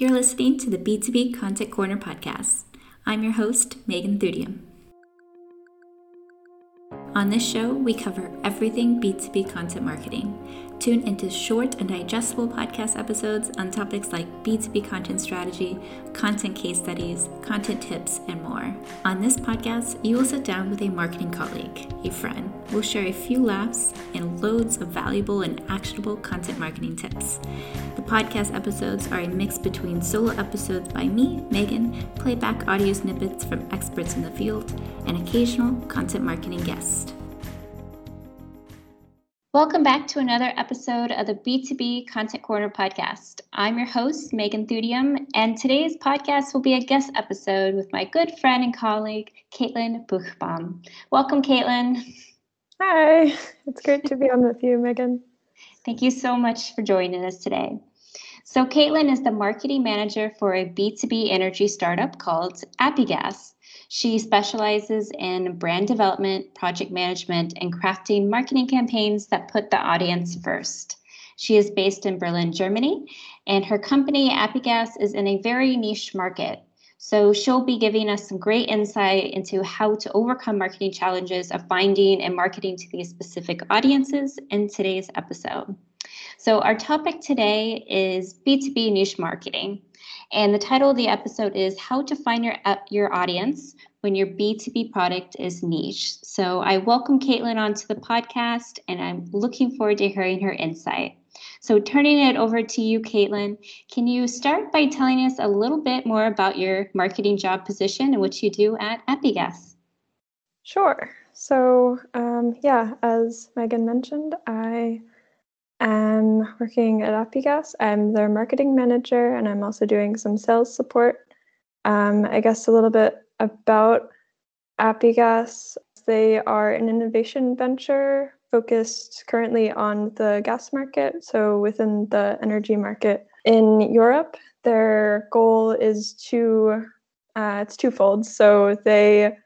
You're listening to the B2B Content Corner podcast. I'm your host, Megan Thudium. On this show, we cover everything B2B content marketing. Tune into short and digestible podcast episodes on topics like B2B content strategy, content case studies, content tips, and more. On this podcast, you will sit down with a marketing colleague, a friend. We'll share a few laughs and loads of valuable and actionable content marketing tips. The podcast episodes are a mix between solo episodes by me, Megan, playback audio snippets from experts in the field, and occasional content marketing guests. Welcome back to another episode of the B2B Content Corner podcast. I'm your host, Megan Thudium, and today's podcast will be a guest episode with my good friend and colleague, Caitlin Buchbaum. Welcome, Caitlin. Hi, it's great to be on with you, Megan. Thank you so much for joining us today. So, Caitlin is the marketing manager for a B2B energy startup called AppyGas. She specializes in brand development, project management, and crafting marketing campaigns that put the audience first. She is based in Berlin, Germany, and her company, AppyGas, is in a very niche market. So she'll be giving us some great insight into how to overcome marketing challenges of finding and marketing to these specific audiences in today's episode. So our topic today is B2B niche marketing. And the title of the episode is How to Find Your, uh, your Audience When Your B2B Product is Niche. So I welcome Caitlin onto the podcast, and I'm looking forward to hearing her insight. So, turning it over to you, Caitlin, can you start by telling us a little bit more about your marketing job position and what you do at AppyGas? Sure. So, um, yeah, as Megan mentioned, I I'm working at AppyGas. I'm their marketing manager, and I'm also doing some sales support. Um, I guess a little bit about AppyGas. They are an innovation venture focused currently on the gas market, so within the energy market in Europe. Their goal is to uh, it's twofold. So they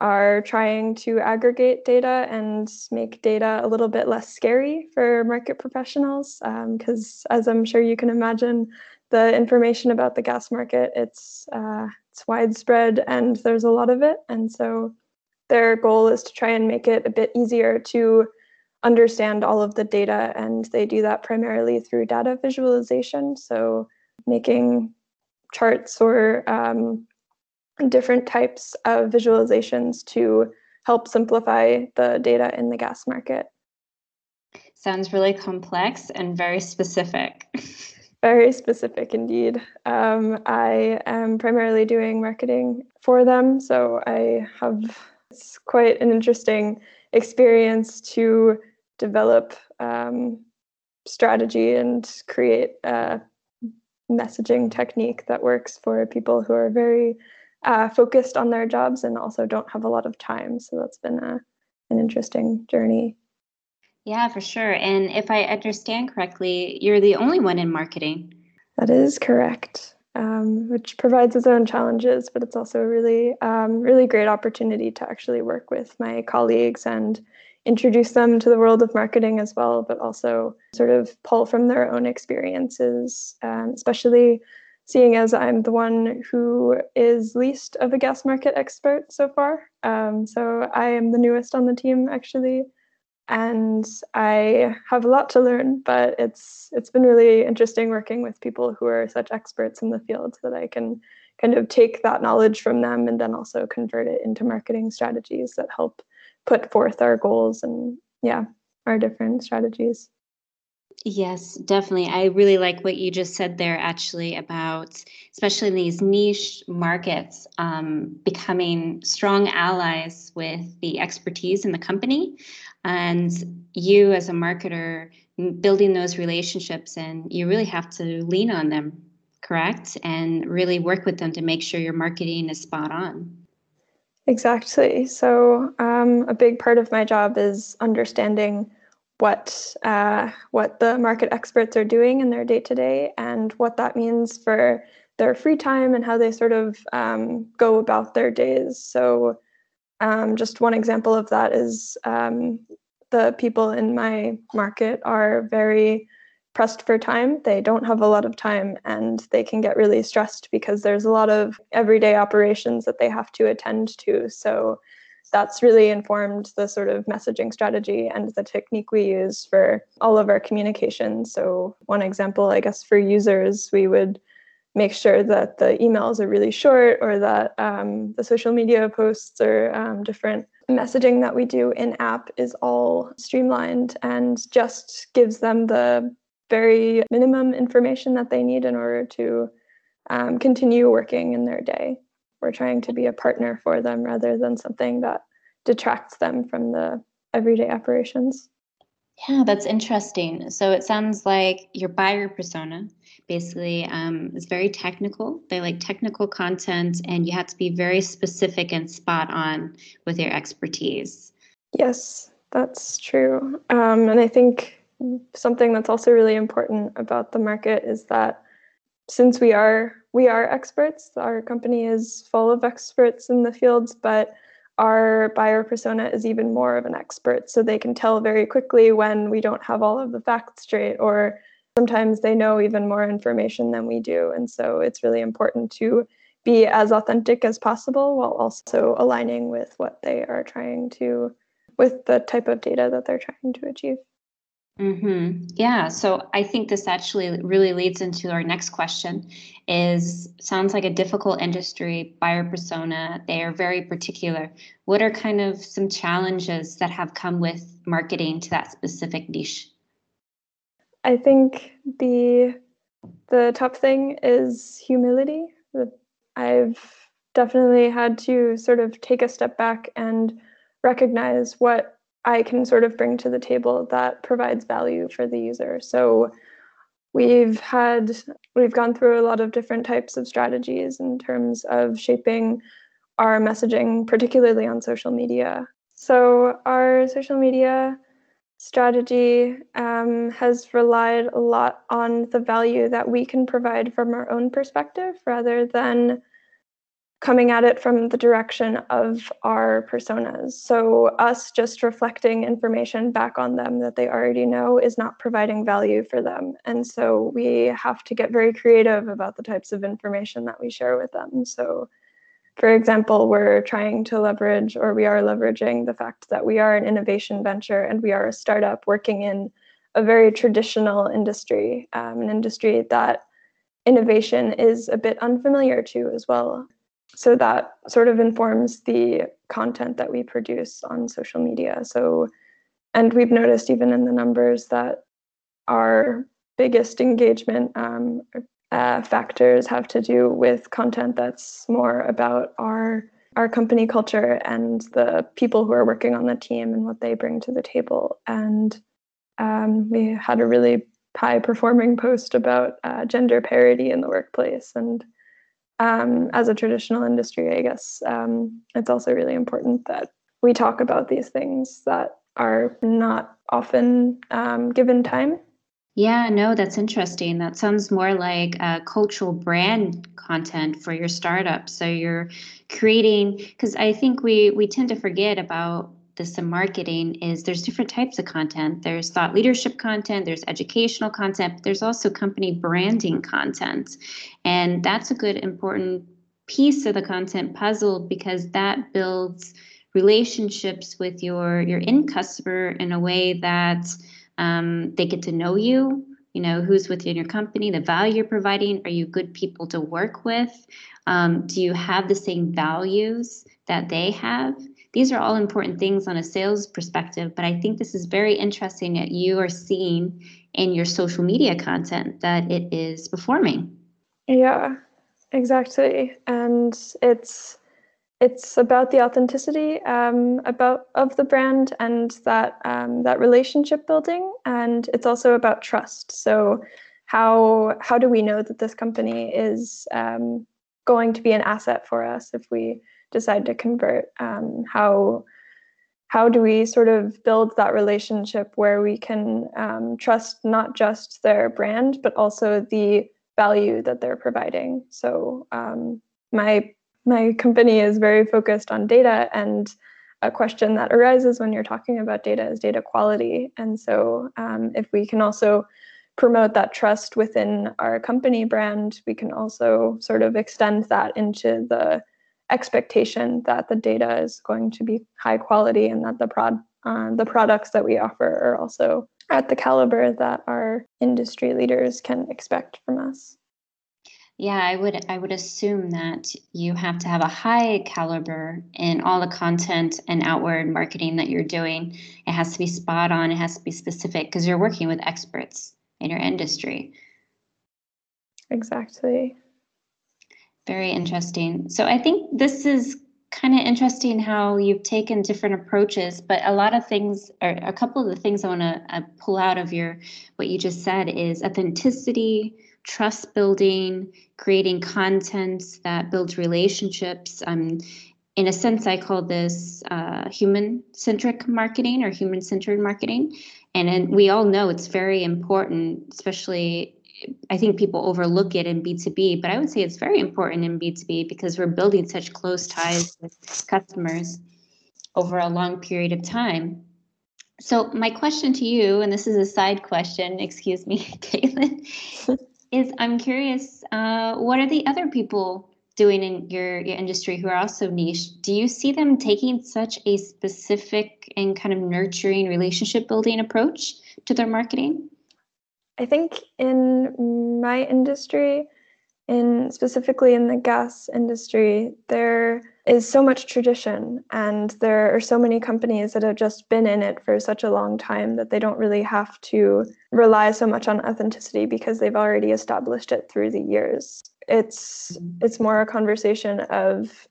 are trying to aggregate data and make data a little bit less scary for market professionals because um, as i'm sure you can imagine the information about the gas market it's uh, it's widespread and there's a lot of it. And so their goal is to try and make it a bit easier to understand all of the data and they do that primarily through data visualization. So making charts or um, different types of visualizations to help simplify the data in the gas market. Sounds really complex and very specific. very specific indeed. Um, I am primarily doing marketing for them, so I have it's quite an interesting experience to develop um, strategy and create a messaging technique that works for people who are very uh, focused on their jobs and also don't have a lot of time. So that's been a, an interesting journey. Yeah, for sure. And if I understand correctly, you're the only one in marketing. That is correct, um, which provides its own challenges, but it's also a really, um, really great opportunity to actually work with my colleagues and introduce them to the world of marketing as well, but also sort of pull from their own experiences, um, especially seeing as I'm the one who is least of a gas market expert so far. Um, so I am the newest on the team actually, and I have a lot to learn. But it's it's been really interesting working with people who are such experts in the field that I can kind of take that knowledge from them and then also convert it into marketing strategies that help put forth our goals and yeah our different strategies. Yes, definitely. I really like what you just said there, actually, about especially these niche markets, um, becoming strong allies with the expertise in the company. And you, as a marketer, building those relationships, and you really have to lean on them, correct? And really work with them to make sure your marketing is spot on. Exactly. So, um, a big part of my job is understanding what uh, what the market experts are doing in their day to day and what that means for their free time and how they sort of um, go about their days. So, um, just one example of that is um, the people in my market are very pressed for time. They don't have a lot of time and they can get really stressed because there's a lot of everyday operations that they have to attend to. So that's really informed the sort of messaging strategy and the technique we use for all of our communication. So, one example, I guess, for users, we would make sure that the emails are really short or that um, the social media posts or um, different messaging that we do in app is all streamlined and just gives them the very minimum information that they need in order to um, continue working in their day. We're trying to be a partner for them rather than something that detracts them from the everyday operations. Yeah, that's interesting. So it sounds like your buyer persona basically um, is very technical. They like technical content, and you have to be very specific and spot on with your expertise. Yes, that's true. Um, and I think something that's also really important about the market is that since we are we are experts, our company is full of experts in the fields, but our buyer persona is even more of an expert. So they can tell very quickly when we don't have all of the facts straight, or sometimes they know even more information than we do. And so it's really important to be as authentic as possible while also aligning with what they are trying to, with the type of data that they're trying to achieve. Mm-hmm. Yeah. So I think this actually really leads into our next question is sounds like a difficult industry buyer persona. They are very particular. What are kind of some challenges that have come with marketing to that specific niche? I think the the top thing is humility. I've definitely had to sort of take a step back and recognize what I can sort of bring to the table that provides value for the user. So we've had we've gone through a lot of different types of strategies in terms of shaping our messaging, particularly on social media. So our social media strategy um, has relied a lot on the value that we can provide from our own perspective rather than coming at it from the direction of our personas. So, us just reflecting information back on them that they already know is not providing value for them. And so, we have to get very creative about the types of information that we share with them. So, for example, we're trying to leverage, or we are leveraging the fact that we are an innovation venture and we are a startup working in a very traditional industry, um, an industry that innovation is a bit unfamiliar to as well so that sort of informs the content that we produce on social media. So and we've noticed even in the numbers that our biggest engagement um, uh, factors have to do with content that's more about our our company culture and the people who are working on the team and what they bring to the table. And um, we had a really high performing post about uh, gender parity in the workplace and um, as a traditional industry, I guess um, it's also really important that we talk about these things that are not often um, given time. Yeah, no, that's interesting. That sounds more like cultural brand content for your startup. So you're creating because I think we we tend to forget about this in marketing is there's different types of content. There's thought leadership content, there's educational content, there's also company branding content. And that's a good important piece of the content puzzle because that builds relationships with your your end customer in a way that um, they get to know you you know who's within your company the value you're providing are you good people to work with um, do you have the same values that they have these are all important things on a sales perspective, but I think this is very interesting that you are seeing in your social media content that it is performing. Yeah, exactly. And it's it's about the authenticity um, about of the brand and that um, that relationship building, and it's also about trust. So how how do we know that this company is um, going to be an asset for us if we decide to convert um, how how do we sort of build that relationship where we can um, trust not just their brand but also the value that they're providing? So um, my my company is very focused on data and a question that arises when you're talking about data is data quality. And so um, if we can also promote that trust within our company brand, we can also sort of extend that into the expectation that the data is going to be high quality and that the prod uh, the products that we offer are also at the caliber that our industry leaders can expect from us. Yeah, I would I would assume that you have to have a high caliber in all the content and outward marketing that you're doing. It has to be spot on, it has to be specific because you're working with experts in your industry. Exactly. Very interesting. So I think this is kind of interesting how you've taken different approaches, but a lot of things, or a couple of the things I want to uh, pull out of your what you just said is authenticity, trust building, creating content that builds relationships. Um, in a sense, I call this uh, human centric marketing or human centered marketing. And, and we all know it's very important, especially I think people overlook it in B2B, but I would say it's very important in B2B because we're building such close ties with customers over a long period of time. So, my question to you, and this is a side question, excuse me, Caitlin, is I'm curious uh, what are the other people doing in your, your industry who are also niche? Do you see them taking such a specific and kind of nurturing relationship building approach to their marketing? I think in my industry, in specifically in the gas industry, there is so much tradition and there are so many companies that have just been in it for such a long time that they don't really have to rely so much on authenticity because they've already established it through the years. It's it's more a conversation of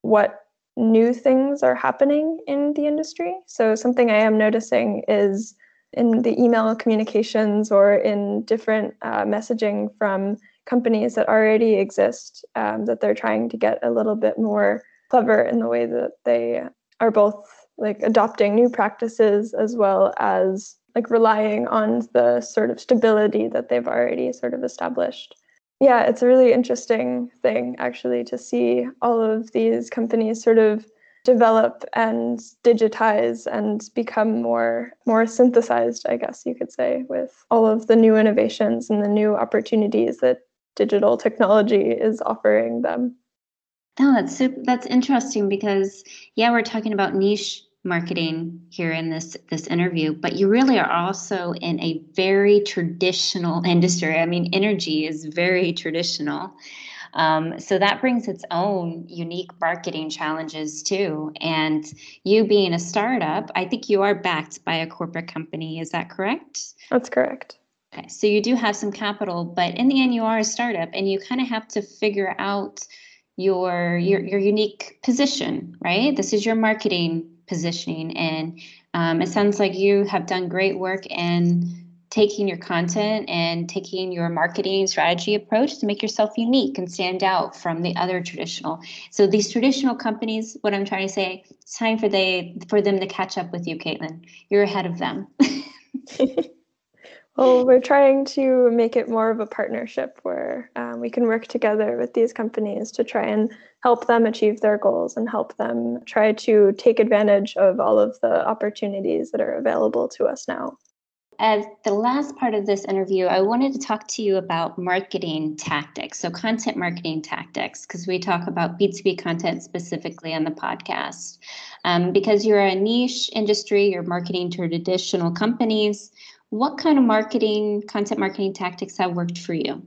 what new things are happening in the industry. So something I am noticing is in the email communications or in different uh, messaging from companies that already exist um, that they're trying to get a little bit more clever in the way that they are both like adopting new practices as well as like relying on the sort of stability that they've already sort of established. Yeah it's a really interesting thing actually to see all of these companies sort of develop and digitize and become more more synthesized i guess you could say with all of the new innovations and the new opportunities that digital technology is offering them. No that's super, that's interesting because yeah we're talking about niche marketing here in this this interview but you really are also in a very traditional industry. I mean energy is very traditional um, so that brings its own unique marketing challenges too. And you being a startup, I think you are backed by a corporate company. Is that correct? That's correct. Okay, so you do have some capital, but in the end, you are a startup, and you kind of have to figure out your your your unique position, right? This is your marketing positioning, and um, it sounds like you have done great work in taking your content and taking your marketing strategy approach to make yourself unique and stand out from the other traditional. So these traditional companies, what I'm trying to say, it's time for they for them to catch up with you, Caitlin. You're ahead of them. well, we're trying to make it more of a partnership where um, we can work together with these companies to try and help them achieve their goals and help them try to take advantage of all of the opportunities that are available to us now. As the last part of this interview, I wanted to talk to you about marketing tactics, so content marketing tactics, because we talk about B2B content specifically on the podcast. Um, because you're a niche industry, you're marketing to traditional companies. What kind of marketing, content marketing tactics have worked for you?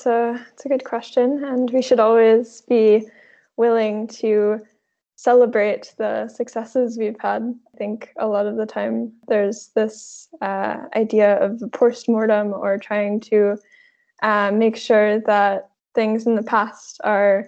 So, it's a good question, and we should always be willing to celebrate the successes we've had. I think a lot of the time there's this uh, idea of post mortem or trying to uh, make sure that things in the past are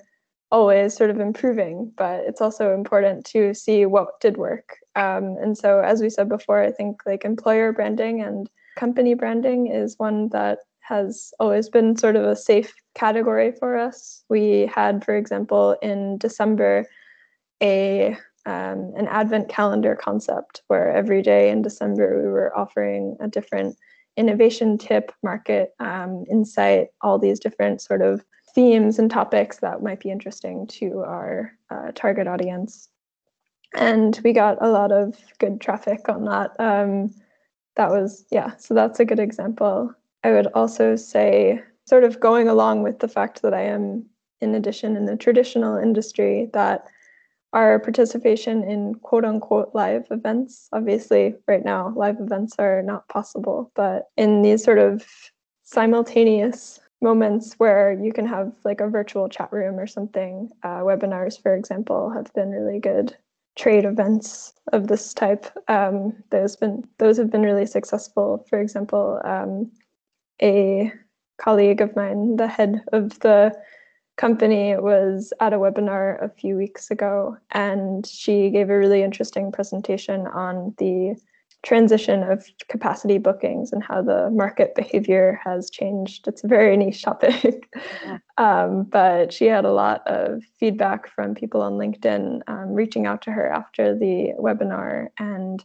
always sort of improving, but it's also important to see what did work. Um, and so, as we said before, I think like employer branding and company branding is one that has always been sort of a safe category for us. We had, for example, in December, a um, an advent calendar concept where every day in December we were offering a different innovation tip, market um, insight, all these different sort of themes and topics that might be interesting to our uh, target audience. And we got a lot of good traffic on that. Um, that was, yeah, so that's a good example. I would also say, sort of going along with the fact that I am, in addition, in the traditional industry, that our participation in quote unquote live events, obviously, right now, live events are not possible, but in these sort of simultaneous moments where you can have like a virtual chat room or something, uh, webinars, for example, have been really good trade events of this type. Um, those been those have been really successful. For example, um, a colleague of mine, the head of the company, was at a webinar a few weeks ago, and she gave a really interesting presentation on the transition of capacity bookings and how the market behavior has changed. It's a very niche topic. Yeah. um, but she had a lot of feedback from people on LinkedIn um, reaching out to her after the webinar and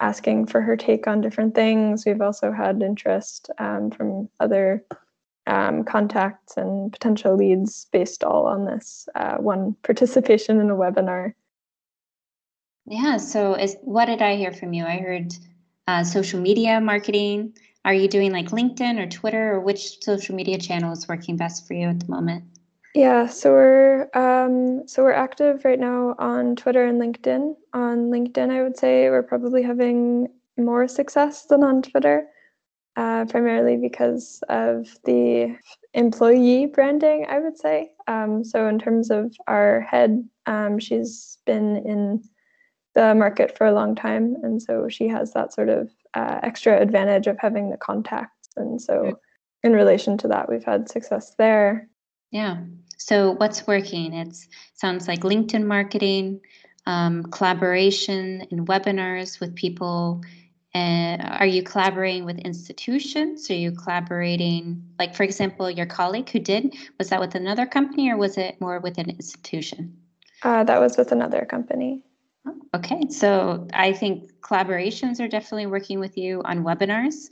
asking for her take on different things. We've also had interest um, from other um, contacts and potential leads based all on this uh, one participation in a webinar. Yeah. So, is what did I hear from you? I heard uh, social media marketing. Are you doing like LinkedIn or Twitter, or which social media channel is working best for you at the moment? Yeah, so we're um, so we're active right now on Twitter and LinkedIn. On LinkedIn, I would say we're probably having more success than on Twitter, uh, primarily because of the employee branding. I would say. Um, so in terms of our head, um, she's been in the market for a long time, and so she has that sort of uh, extra advantage of having the contacts. And so, in relation to that, we've had success there. Yeah. So what's working? It sounds like LinkedIn marketing, um, collaboration in webinars with people. Uh, are you collaborating with institutions? Are you collaborating, like for example, your colleague who did? Was that with another company or was it more with an institution? Uh, that was with another company. Okay, so I think collaborations are definitely working with you on webinars.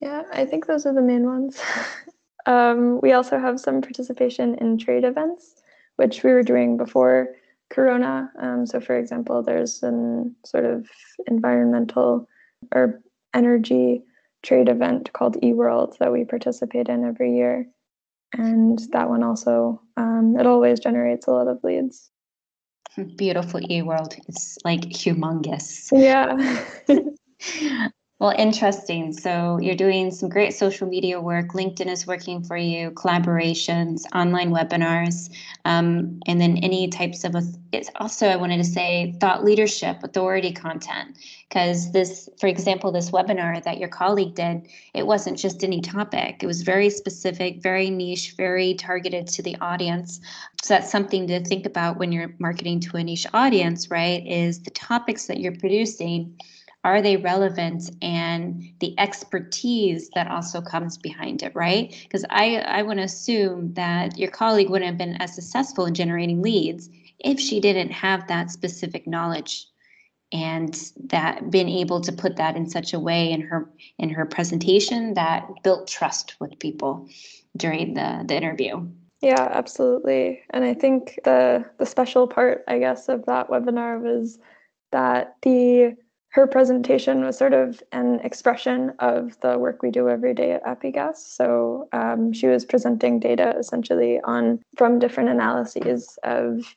Yeah, I think those are the main ones. um, we also have some participation in trade events, which we were doing before Corona. Um, so, for example, there's an sort of environmental or energy trade event called eWorld that we participate in every year. And that one also, um, it always generates a lot of leads. Beautiful e-world. It's like humongous. Yeah well interesting. So you're doing some great social media work. Linkedin is working for you collaborations online webinars um, and then any types of it's also i wanted to say thought leadership authority content. Because this for example this webinar that your colleague did it wasn't just any topic. It was very specific very niche very targeted to the audience. So that's something to think about when you're marketing to a niche audience right is the topics that you're producing are they relevant and the expertise that also comes behind it right? Because i i want to assume that your colleague wouldn't have been as successful in generating leads if she didn't have that specific knowledge and that been able to put that in such a way in her in her presentation that built trust with people during the the interview. Yeah absolutely. And i think the the special part i guess of that webinar was that the her presentation was sort of an expression of the work we do every day at AppyGas. So um, she was presenting data essentially on from different analyses of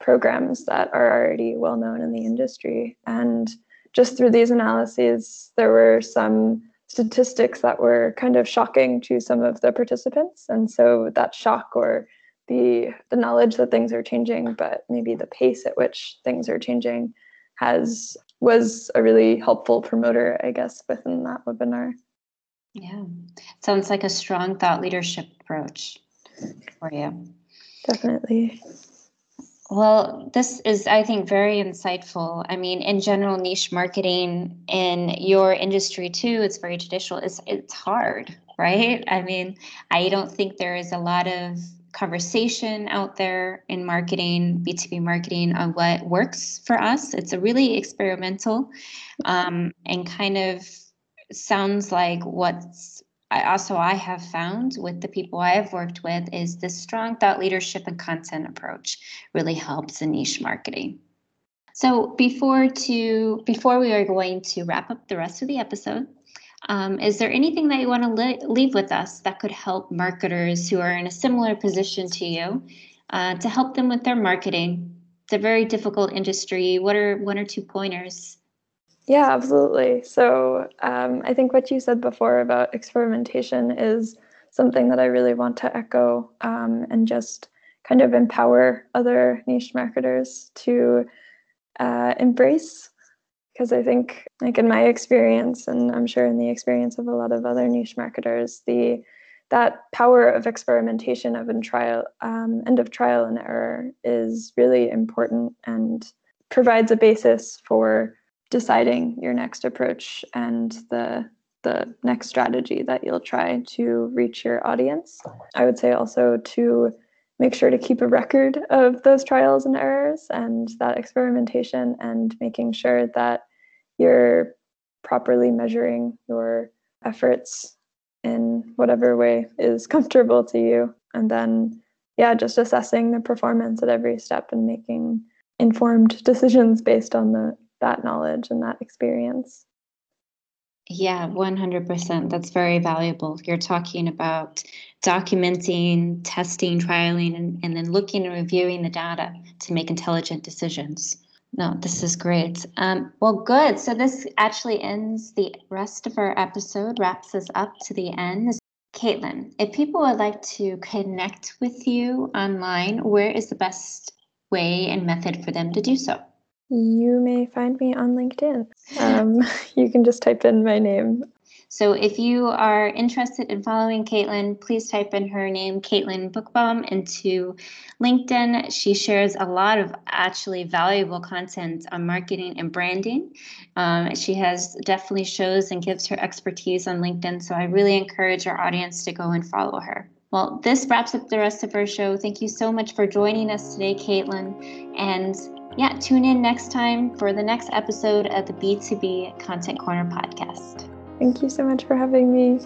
programs that are already well known in the industry. And just through these analyses, there were some statistics that were kind of shocking to some of the participants. And so that shock or the the knowledge that things are changing, but maybe the pace at which things are changing has was a really helpful promoter, I guess, within that webinar. Yeah. Sounds like a strong thought leadership approach for you. Definitely. Well, this is, I think, very insightful. I mean, in general, niche marketing in your industry too, it's very traditional. It's it's hard, right? I mean, I don't think there is a lot of conversation out there in marketing, B2B marketing, on what works for us. It's a really experimental um, and kind of sounds like what's I also I have found with the people I have worked with is this strong thought leadership and content approach really helps in niche marketing. So before to before we are going to wrap up the rest of the episode, Um, is there anything that you want to leave with us that could help marketers who are in a similar position to you uh, to help them with their marketing? It's a very difficult industry. What are one or two pointers? Yeah, absolutely. So um, I think what you said before about experimentation is something that I really want to echo um, and just kind of empower other niche marketers to uh, embrace because I think, like in my experience, and I'm sure in the experience of a lot of other niche marketers, the that power of experimentation of and trial um, and of trial and error is really important and provides a basis for deciding your next approach and the the next strategy that you'll try to reach your audience. I would say also to make sure to keep a record of those trials and errors and that experimentation and making sure that you're properly measuring your efforts in whatever way is comfortable to you. And then yeah just assessing the performance at every step and making informed decisions based on the that knowledge and that experience yeah, 100%. That's very valuable. You're talking about documenting, testing, trialing, and, and then looking and reviewing the data to make intelligent decisions. No, this is great. Um, well, good. So this actually ends the rest of our episode, wraps us up to the end. Caitlin, if people would like to connect with you online, where is the best way and method for them to do so? You may find me on LinkedIn. Um, you can just type in my name. So if you are interested in following Caitlin, please type in her name, Caitlin Bookbaum, into LinkedIn. She shares a lot of actually valuable content on marketing and branding. Um, she has definitely shows and gives her expertise on LinkedIn. So I really encourage our audience to go and follow her. Well, this wraps up the rest of our show. Thank you so much for joining us today, Caitlin. And yeah, tune in next time for the next episode of the B2B Content Corner podcast. Thank you so much for having me.